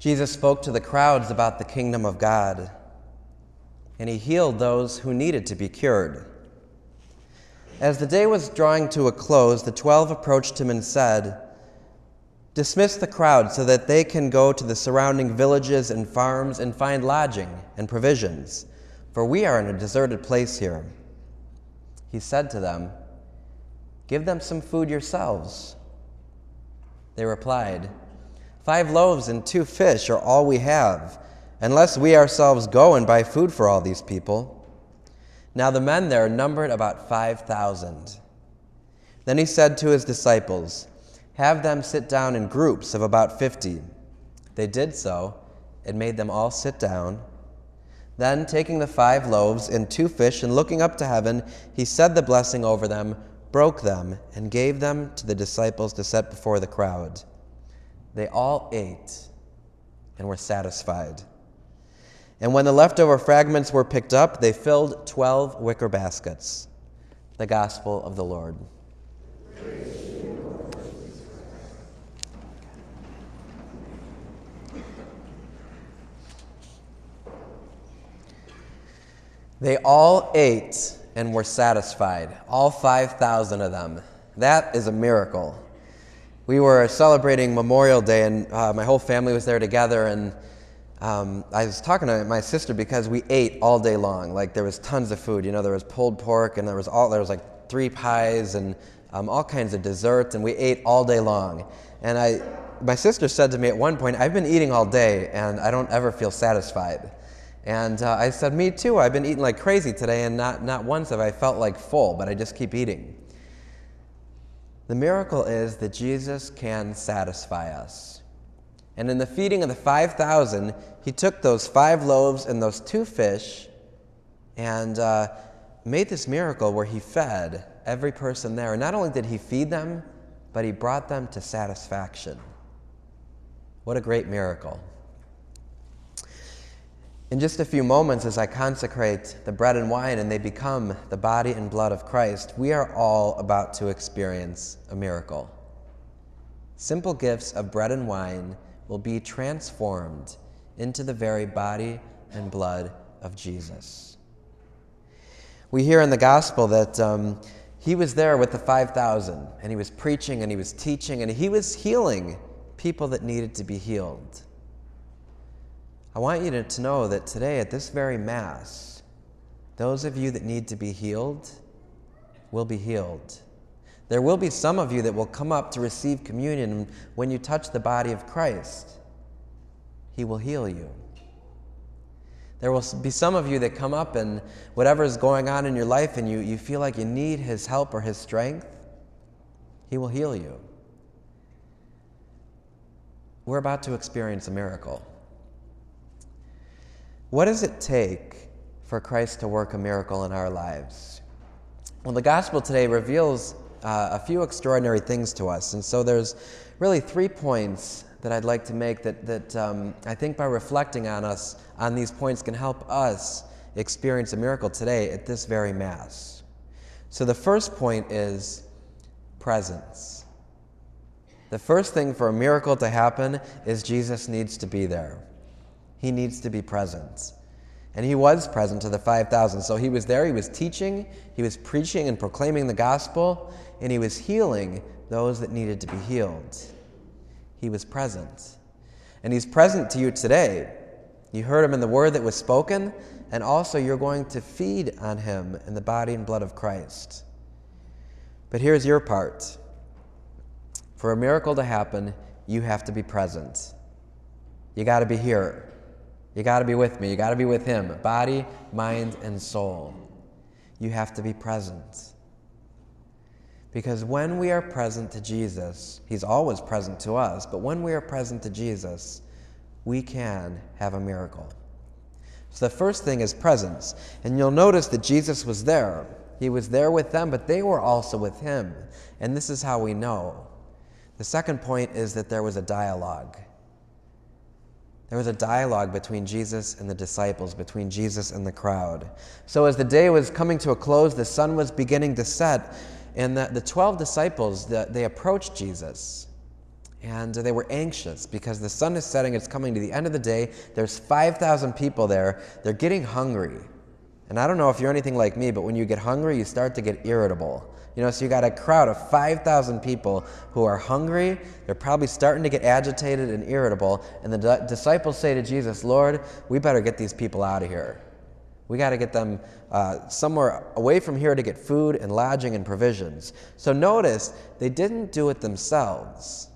Jesus spoke to the crowds about the kingdom of God, and he healed those who needed to be cured. As the day was drawing to a close, the twelve approached him and said, Dismiss the crowd so that they can go to the surrounding villages and farms and find lodging and provisions, for we are in a deserted place here. He said to them, Give them some food yourselves. They replied, Five loaves and two fish are all we have, unless we ourselves go and buy food for all these people. Now the men there numbered about 5,000. Then he said to his disciples, Have them sit down in groups of about 50. They did so and made them all sit down. Then, taking the five loaves and two fish and looking up to heaven, he said the blessing over them, broke them, and gave them to the disciples to set before the crowd. They all ate and were satisfied. And when the leftover fragments were picked up, they filled 12 wicker baskets. The Gospel of the Lord. They all ate and were satisfied, all 5,000 of them. That is a miracle. We were celebrating Memorial Day, and uh, my whole family was there together, and um, I was talking to my sister because we ate all day long. Like there was tons of food. You know, there was pulled pork, and there was all there was like three pies and um, all kinds of desserts, and we ate all day long. And I, my sister said to me at one point, "I've been eating all day, and I don't ever feel satisfied." And uh, I said, "Me too. I've been eating like crazy today, and not not once have I felt like full, but I just keep eating." The miracle is that Jesus can satisfy us. And in the feeding of the 5,000, he took those five loaves and those two fish and uh, made this miracle where he fed every person there. Not only did he feed them, but he brought them to satisfaction. What a great miracle. In just a few moments, as I consecrate the bread and wine and they become the body and blood of Christ, we are all about to experience a miracle. Simple gifts of bread and wine will be transformed into the very body and blood of Jesus. We hear in the gospel that um, he was there with the 5,000 and he was preaching and he was teaching and he was healing people that needed to be healed. I want you to know that today, at this very Mass, those of you that need to be healed will be healed. There will be some of you that will come up to receive communion when you touch the body of Christ. He will heal you. There will be some of you that come up and whatever is going on in your life and you, you feel like you need His help or His strength, He will heal you. We're about to experience a miracle. What does it take for Christ to work a miracle in our lives? Well, the gospel today reveals uh, a few extraordinary things to us. And so there's really three points that I'd like to make that, that um, I think by reflecting on us, on these points, can help us experience a miracle today at this very Mass. So the first point is presence. The first thing for a miracle to happen is Jesus needs to be there. He needs to be present. And he was present to the 5,000. So he was there, he was teaching, he was preaching and proclaiming the gospel, and he was healing those that needed to be healed. He was present. And he's present to you today. You heard him in the word that was spoken, and also you're going to feed on him in the body and blood of Christ. But here's your part for a miracle to happen, you have to be present. You got to be here. You got to be with me. You got to be with Him, body, mind, and soul. You have to be present. Because when we are present to Jesus, He's always present to us, but when we are present to Jesus, we can have a miracle. So the first thing is presence. And you'll notice that Jesus was there. He was there with them, but they were also with Him. And this is how we know. The second point is that there was a dialogue. There was a dialogue between Jesus and the disciples, between Jesus and the crowd. So, as the day was coming to a close, the sun was beginning to set, and the, the 12 disciples, the, they approached Jesus. And they were anxious because the sun is setting, it's coming to the end of the day. There's 5,000 people there. They're getting hungry. And I don't know if you're anything like me, but when you get hungry, you start to get irritable. You know, so you got a crowd of 5,000 people who are hungry. They're probably starting to get agitated and irritable. And the di- disciples say to Jesus, Lord, we better get these people out of here. We got to get them uh, somewhere away from here to get food and lodging and provisions. So notice, they didn't do it themselves.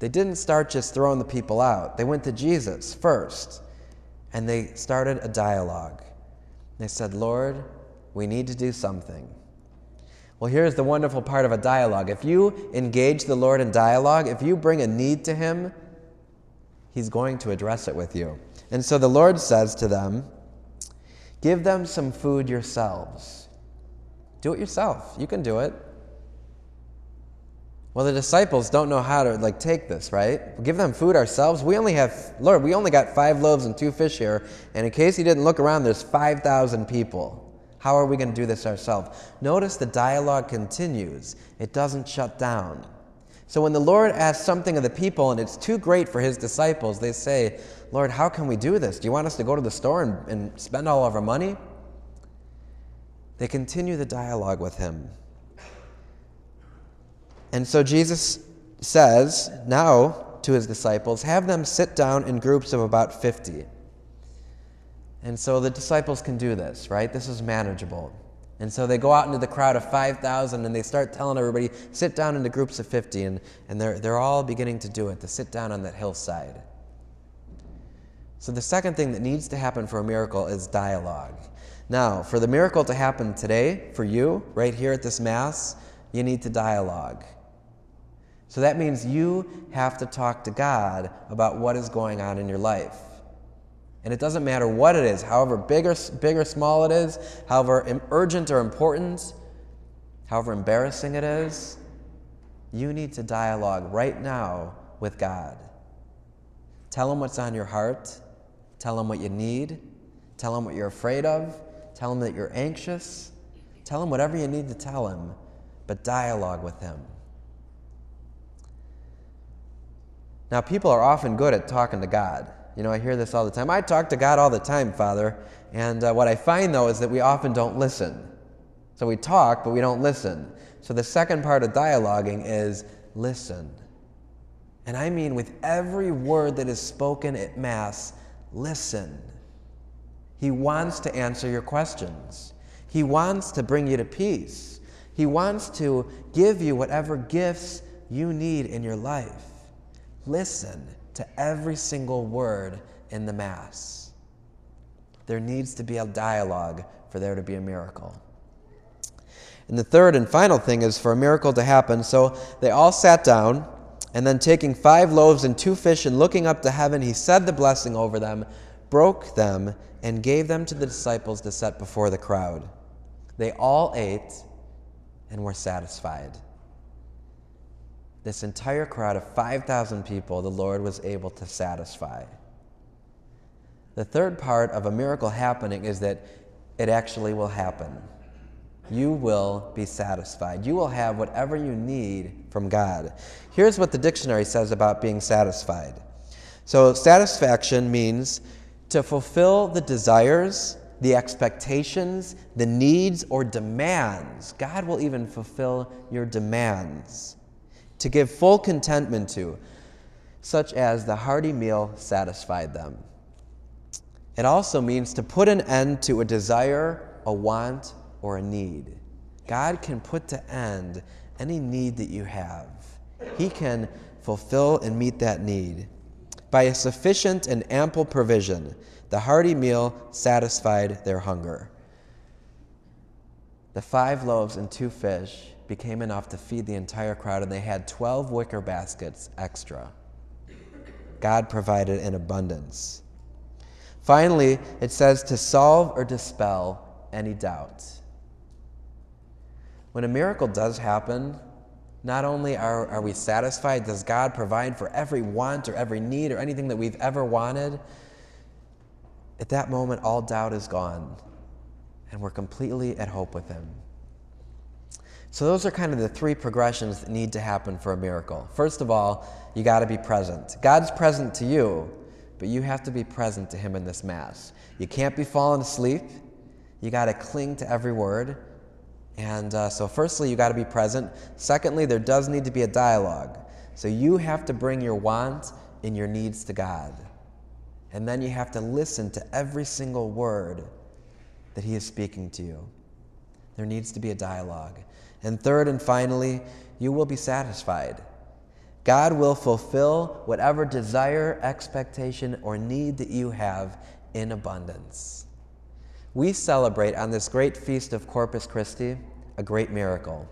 They didn't start just throwing the people out. They went to Jesus first and they started a dialogue. They said, Lord, we need to do something. Well, here's the wonderful part of a dialogue. If you engage the Lord in dialogue, if you bring a need to Him, He's going to address it with you. And so the Lord says to them, Give them some food yourselves. Do it yourself. You can do it. Well, the disciples don't know how to like take this, right? Give them food ourselves. We only have, Lord, we only got five loaves and two fish here. And in case you didn't look around, there's 5,000 people. How are we going to do this ourselves? Notice the dialogue continues, it doesn't shut down. So when the Lord asks something of the people and it's too great for his disciples, they say, Lord, how can we do this? Do you want us to go to the store and, and spend all of our money? They continue the dialogue with him. And so Jesus says now to his disciples, have them sit down in groups of about 50. And so the disciples can do this, right? This is manageable. And so they go out into the crowd of 5,000 and they start telling everybody, sit down into groups of 50. And, and they're, they're all beginning to do it, to sit down on that hillside. So the second thing that needs to happen for a miracle is dialogue. Now, for the miracle to happen today, for you, right here at this Mass, you need to dialogue. So that means you have to talk to God about what is going on in your life. And it doesn't matter what it is, however big or, big or small it is, however urgent or important, however embarrassing it is, you need to dialogue right now with God. Tell Him what's on your heart. Tell Him what you need. Tell Him what you're afraid of. Tell Him that you're anxious. Tell Him whatever you need to tell Him, but dialogue with Him. Now, people are often good at talking to God. You know, I hear this all the time. I talk to God all the time, Father. And uh, what I find, though, is that we often don't listen. So we talk, but we don't listen. So the second part of dialoguing is listen. And I mean, with every word that is spoken at Mass, listen. He wants to answer your questions, He wants to bring you to peace. He wants to give you whatever gifts you need in your life. Listen to every single word in the Mass. There needs to be a dialogue for there to be a miracle. And the third and final thing is for a miracle to happen. So they all sat down, and then taking five loaves and two fish and looking up to heaven, he said the blessing over them, broke them, and gave them to the disciples to set before the crowd. They all ate and were satisfied this entire crowd of 5,000 people, the Lord was able to satisfy. The third part of a miracle happening is that it actually will happen. You will be satisfied. You will have whatever you need from God. Here's what the dictionary says about being satisfied. So, satisfaction means to fulfill the desires, the expectations, the needs, or demands. God will even fulfill your demands to give full contentment to, such as the hearty meal satisfied them. It also means to put an end to a desire, a want, or a need. God can put to end any need that you have. He can fulfill and meet that need. By a sufficient and ample provision, the hearty meal satisfied their hunger. The five loaves and two fish became enough to feed the entire crowd, and they had 12 wicker baskets extra. God provided in abundance. Finally, it says to solve or dispel any doubt. When a miracle does happen, not only are, are we satisfied, does God provide for every want or every need or anything that we've ever wanted, at that moment, all doubt is gone, and we're completely at hope with Him. So, those are kind of the three progressions that need to happen for a miracle. First of all, you got to be present. God's present to you, but you have to be present to Him in this Mass. You can't be falling asleep. You got to cling to every word. And uh, so, firstly, you got to be present. Secondly, there does need to be a dialogue. So, you have to bring your wants and your needs to God. And then you have to listen to every single word that He is speaking to you. There needs to be a dialogue. And third and finally, you will be satisfied. God will fulfill whatever desire, expectation, or need that you have in abundance. We celebrate on this great feast of Corpus Christi a great miracle.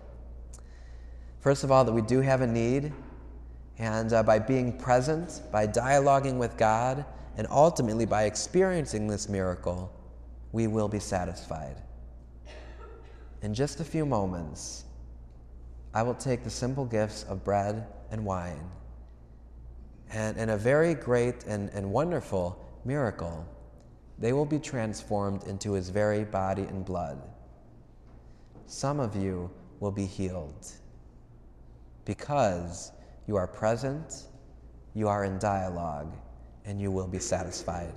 First of all, that we do have a need, and uh, by being present, by dialoguing with God, and ultimately by experiencing this miracle, we will be satisfied. In just a few moments, I will take the simple gifts of bread and wine, and in a very great and, and wonderful miracle, they will be transformed into his very body and blood. Some of you will be healed because you are present, you are in dialogue, and you will be satisfied.